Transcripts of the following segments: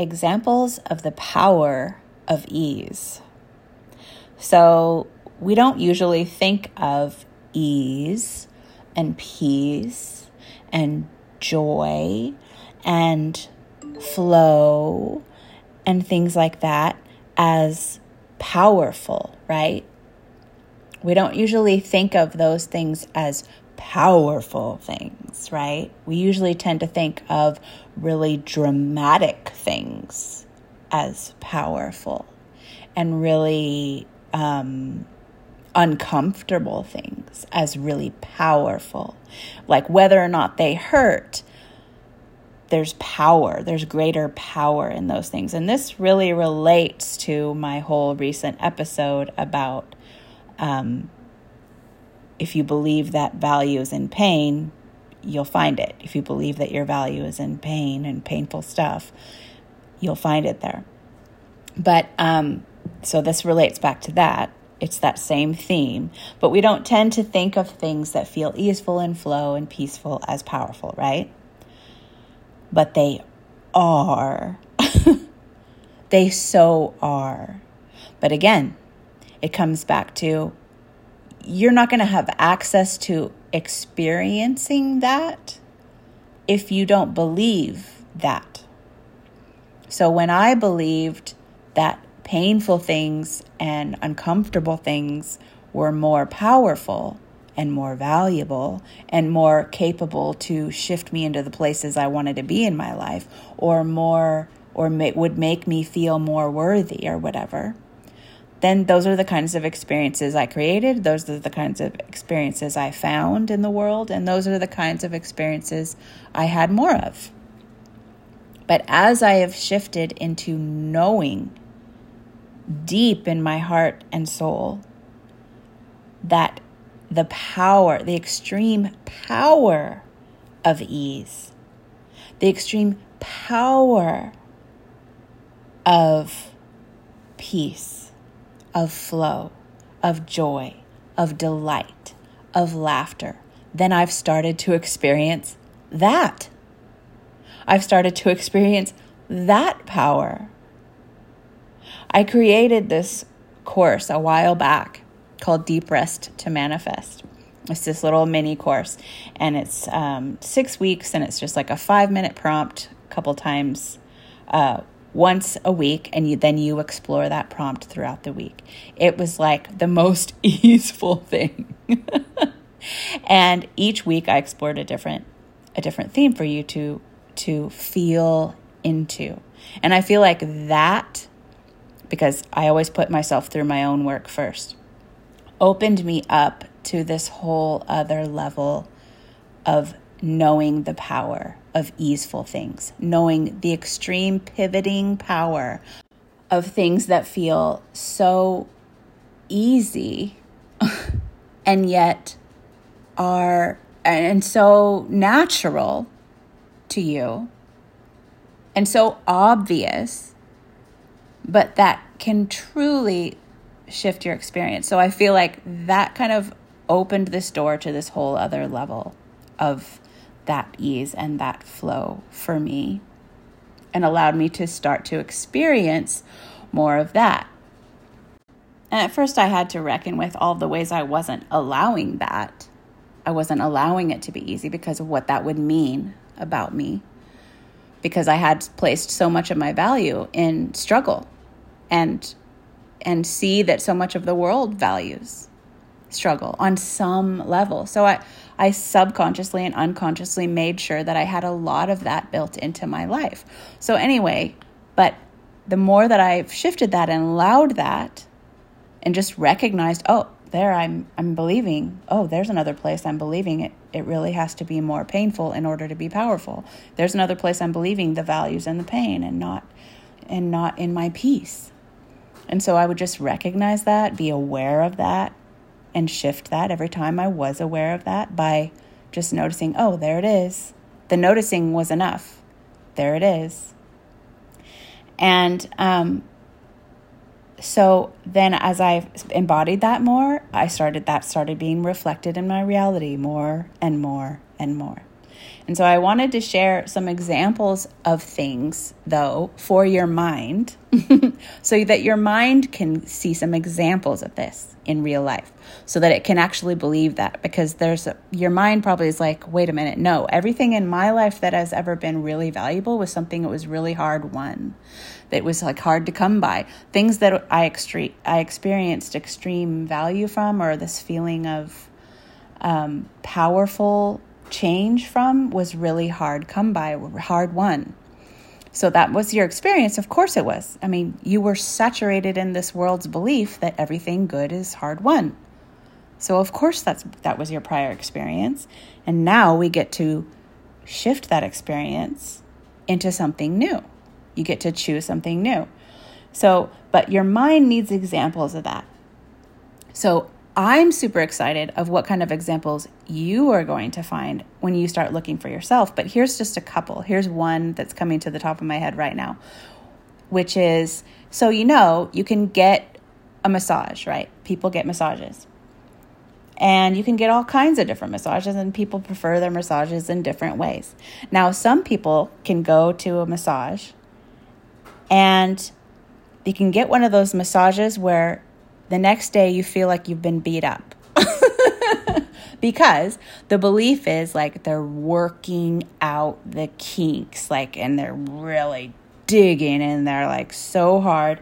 Examples of the power of ease. So, we don't usually think of ease and peace and joy and flow and things like that as powerful, right? We don't usually think of those things as powerful things, right? We usually tend to think of really dramatic things as powerful and really um, uncomfortable things as really powerful. Like whether or not they hurt, there's power, there's greater power in those things. And this really relates to my whole recent episode about um, if you believe that value is in pain, you'll find it. If you believe that your value is in pain and painful stuff, you'll find it there. But um, so this relates back to that. It's that same theme, but we don't tend to think of things that feel easeful and flow and peaceful as powerful, right? But they are. they so are. But again, it comes back to you're not going to have access to experiencing that if you don't believe that. So when I believed that painful things and uncomfortable things were more powerful and more valuable and more capable to shift me into the places I wanted to be in my life or more or may, would make me feel more worthy or whatever then those are the kinds of experiences I created. Those are the kinds of experiences I found in the world. And those are the kinds of experiences I had more of. But as I have shifted into knowing deep in my heart and soul that the power, the extreme power of ease, the extreme power of peace, of flow, of joy, of delight, of laughter, then I've started to experience that. I've started to experience that power. I created this course a while back called Deep Rest to Manifest. It's this little mini course, and it's um, six weeks, and it's just like a five minute prompt a couple times uh, once a week and you then you explore that prompt throughout the week. It was like the most easeful thing. and each week I explored a different a different theme for you to to feel into. And I feel like that because I always put myself through my own work first opened me up to this whole other level of knowing the power of easeful things, knowing the extreme pivoting power of things that feel so easy and yet are and so natural to you and so obvious but that can truly shift your experience. So i feel like that kind of opened this door to this whole other level of that ease and that flow for me and allowed me to start to experience more of that. And at first, I had to reckon with all the ways I wasn't allowing that. I wasn't allowing it to be easy because of what that would mean about me. Because I had placed so much of my value in struggle and and see that so much of the world values struggle on some level. So I, I subconsciously and unconsciously made sure that I had a lot of that built into my life. So, anyway, but the more that I've shifted that and allowed that and just recognized, oh, there I'm I'm believing, oh, there's another place I'm believing it it really has to be more painful in order to be powerful. There's another place I'm believing the values and the pain and not and not in my peace. And so I would just recognize that, be aware of that, and shift that every time I was aware of that by just noticing, oh, there it is. The noticing was enough. There it is. And um, so then as I embodied that more, I started that started being reflected in my reality more and more and more. And so I wanted to share some examples of things, though, for your mind, so that your mind can see some examples of this in real life, so that it can actually believe that. Because there's a, your mind probably is like, wait a minute, no, everything in my life that has ever been really valuable was something that was really hard won, that was like hard to come by. Things that I extre- I experienced extreme value from, or this feeling of um, powerful change from was really hard come by, hard won. So that was your experience. Of course it was. I mean, you were saturated in this world's belief that everything good is hard won. So of course that's that was your prior experience. And now we get to shift that experience into something new. You get to choose something new. So, but your mind needs examples of that. So I'm super excited of what kind of examples you are going to find when you start looking for yourself. But here's just a couple. Here's one that's coming to the top of my head right now, which is so you know, you can get a massage, right? People get massages. And you can get all kinds of different massages, and people prefer their massages in different ways. Now, some people can go to a massage and they can get one of those massages where the next day you feel like you've been beat up. because the belief is like they're working out the kinks, like, and they're really digging in there like so hard.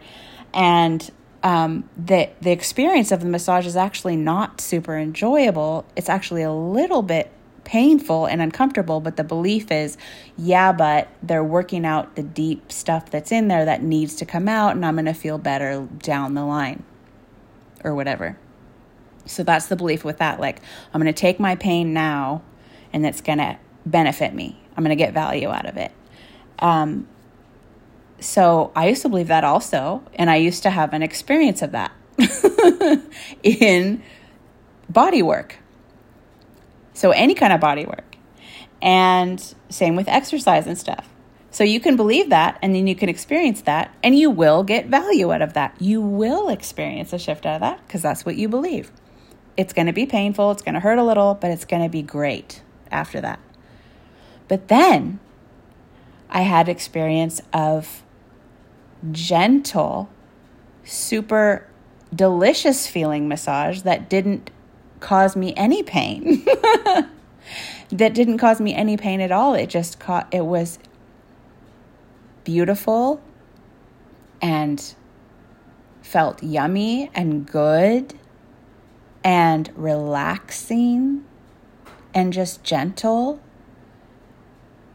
And um, the the experience of the massage is actually not super enjoyable. It's actually a little bit painful and uncomfortable, but the belief is, yeah, but they're working out the deep stuff that's in there that needs to come out, and I'm going to feel better down the line or whatever. So that's the belief with that. Like, I'm going to take my pain now and it's going to benefit me. I'm going to get value out of it. Um, so I used to believe that also. And I used to have an experience of that in body work. So any kind of body work. And same with exercise and stuff. So you can believe that and then you can experience that and you will get value out of that. You will experience a shift out of that because that's what you believe. It's going to be painful, it's going to hurt a little, but it's going to be great after that. But then I had experience of gentle, super delicious feeling massage that didn't cause me any pain. that didn't cause me any pain at all. It just caught it was beautiful and felt yummy and good and relaxing and just gentle.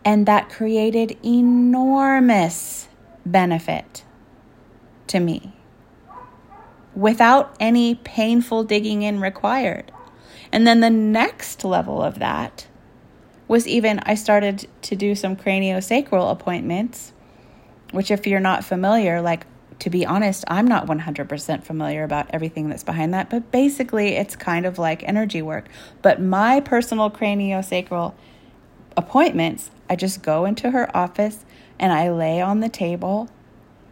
And that created enormous benefit to me without any painful digging in required. And then the next level of that was even I started to do some craniosacral appointments which, if you're not familiar, like to be honest, I'm not 100% familiar about everything that's behind that, but basically it's kind of like energy work. But my personal craniosacral appointments, I just go into her office and I lay on the table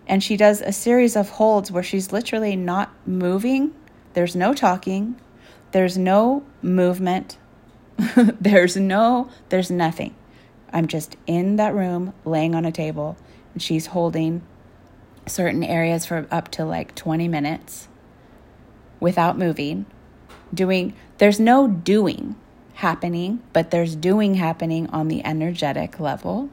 and she does a series of holds where she's literally not moving. There's no talking. There's no movement. there's no there's nothing. I'm just in that room laying on a table she's holding certain areas for up to like 20 minutes without moving. Doing, there's no doing happening, but there's doing happening on the energetic level.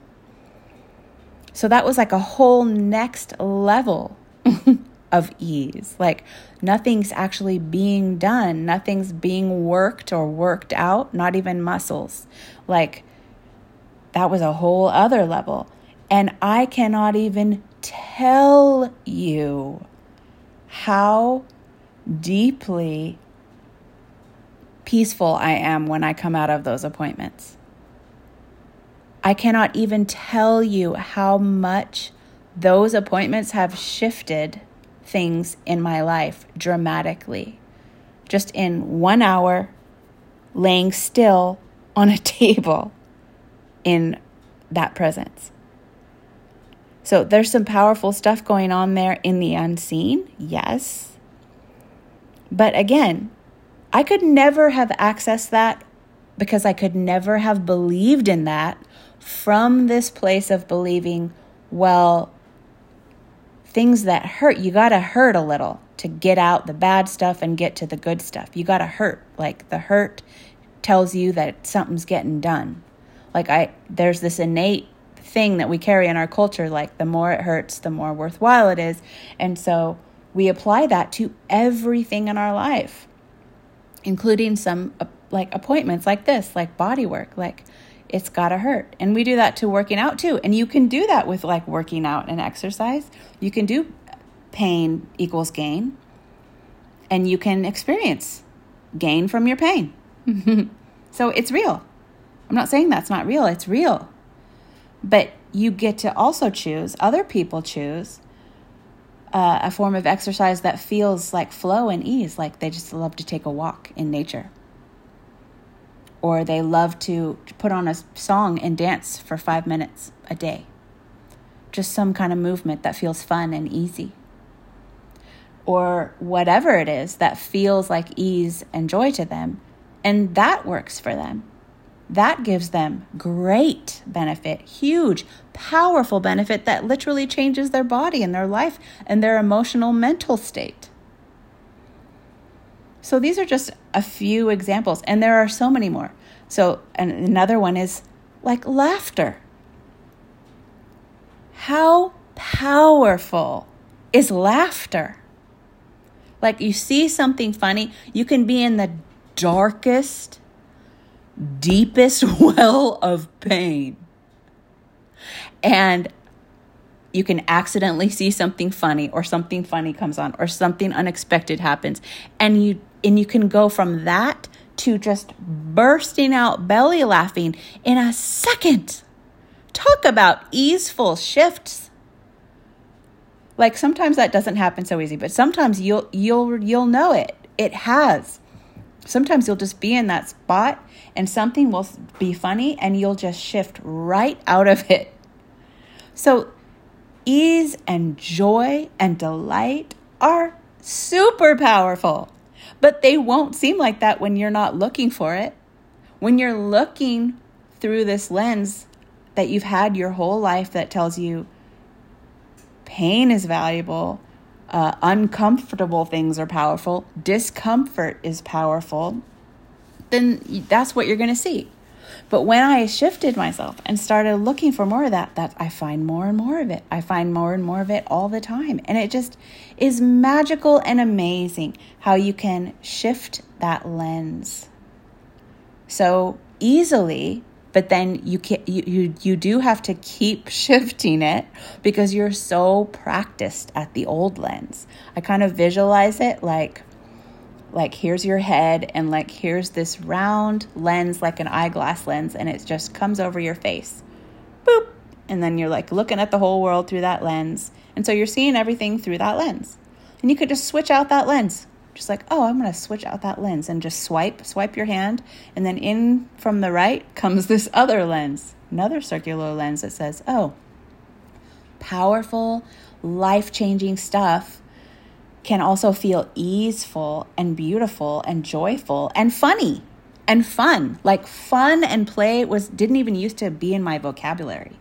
So that was like a whole next level of ease. Like nothing's actually being done, nothing's being worked or worked out, not even muscles. Like that was a whole other level. And I cannot even tell you how deeply peaceful I am when I come out of those appointments. I cannot even tell you how much those appointments have shifted things in my life dramatically. Just in one hour, laying still on a table in that presence. So there's some powerful stuff going on there in the unseen, yes. But again, I could never have accessed that because I could never have believed in that from this place of believing, well, things that hurt, you got to hurt a little to get out the bad stuff and get to the good stuff. You got to hurt. Like the hurt tells you that something's getting done. Like I there's this innate thing that we carry in our culture like the more it hurts, the more worthwhile it is. And so we apply that to everything in our life, including some uh, like appointments like this, like body work, like it's got to hurt. And we do that to working out too. And you can do that with like working out and exercise. You can do pain equals gain, and you can experience gain from your pain. so it's real. I'm not saying that's not real, it's real. But you get to also choose, other people choose uh, a form of exercise that feels like flow and ease, like they just love to take a walk in nature. Or they love to put on a song and dance for five minutes a day. Just some kind of movement that feels fun and easy. Or whatever it is that feels like ease and joy to them, and that works for them that gives them great benefit, huge, powerful benefit that literally changes their body and their life and their emotional mental state. So these are just a few examples, and there are so many more. So, and another one is like laughter. How powerful is laughter? Like you see something funny, you can be in the darkest deepest well of pain. And you can accidentally see something funny or something funny comes on or something unexpected happens and you and you can go from that to just bursting out belly laughing in a second. Talk about easeful shifts. Like sometimes that doesn't happen so easy, but sometimes you'll you'll you'll know it. It has. Sometimes you'll just be in that spot and something will be funny and you'll just shift right out of it. So, ease and joy and delight are super powerful, but they won't seem like that when you're not looking for it. When you're looking through this lens that you've had your whole life that tells you pain is valuable, uh, uncomfortable things are powerful, discomfort is powerful, then that's what you're going to see. But when I shifted myself and started looking for more of that, that I find more and more of it. I find more and more of it all the time. And it just is magical and amazing how you can shift that lens so easily but then you can you, you you do have to keep shifting it because you're so practiced at the old lens. I kind of visualize it like like here's your head and like here's this round lens like an eyeglass lens and it just comes over your face. Boop. And then you're like looking at the whole world through that lens. And so you're seeing everything through that lens. And you could just switch out that lens just like oh i'm going to switch out that lens and just swipe swipe your hand and then in from the right comes this other lens another circular lens that says oh powerful life-changing stuff can also feel easeful and beautiful and joyful and funny and fun. Like fun and play was didn't even used to be in my vocabulary.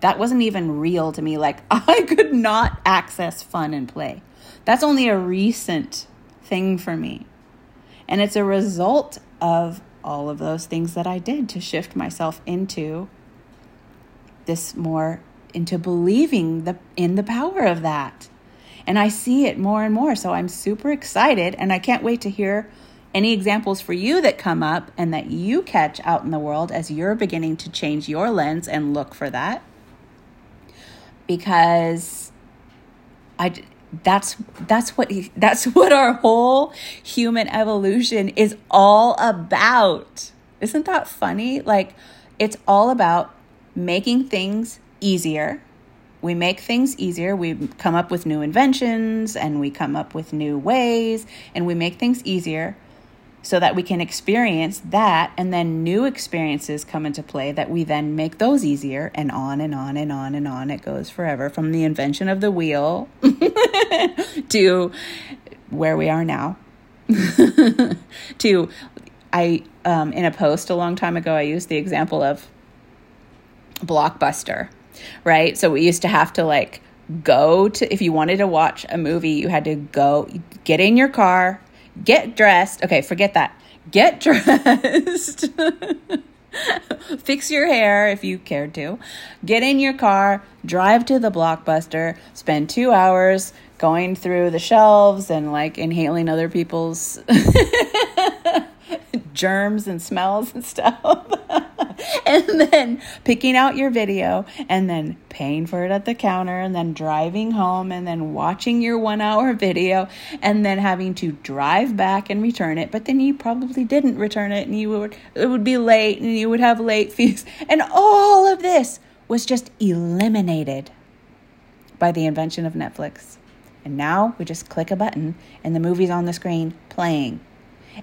That wasn't even real to me. Like I could not access fun and play. That's only a recent thing for me. And it's a result of all of those things that I did to shift myself into this more into believing the in the power of that. And I see it more and more. So I'm super excited and I can't wait to hear any examples for you that come up and that you catch out in the world as you're beginning to change your lens and look for that. Because I that's that's what that's what our whole human evolution is all about. Isn't that funny? Like it's all about making things easier. We make things easier. We come up with new inventions and we come up with new ways and we make things easier so that we can experience that and then new experiences come into play that we then make those easier and on and on and on and on. It goes forever from the invention of the wheel to where we are now. To i um, in a post a long time ago i used the example of blockbuster right? So we used to have to like go to if you wanted to watch a movie you had to go get in your car get dressed. Okay, forget that. Get dressed. Fix your hair if you cared to. Get in your car, drive to the blockbuster, spend two hours going through the shelves and like inhaling other people's germs and smells and stuff. and then picking out your video and then paying for it at the counter and then driving home and then watching your one hour video and then having to drive back and return it. But then you probably didn't return it and you would, it would be late and you would have late fees. And all of this was just eliminated by the invention of Netflix. And now we just click a button and the movie's on the screen playing.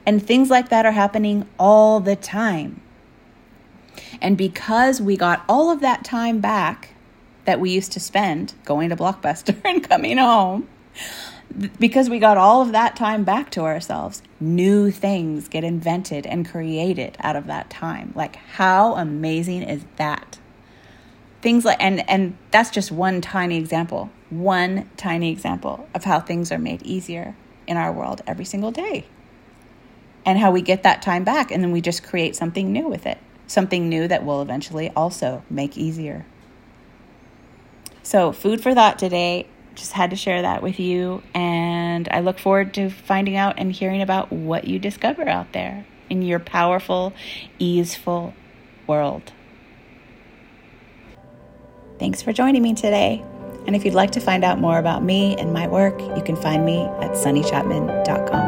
And things like that are happening all the time. And because we got all of that time back that we used to spend going to Blockbuster and coming home, because we got all of that time back to ourselves, new things get invented and created out of that time. Like, how amazing is that? Things like, and, and that's just one tiny example, one tiny example of how things are made easier in our world every single day. And how we get that time back and then we just create something new with it something new that will eventually also make easier. So, food for thought today. Just had to share that with you. And I look forward to finding out and hearing about what you discover out there in your powerful, easeful world. Thanks for joining me today. And if you'd like to find out more about me and my work, you can find me at sunnychapman.com.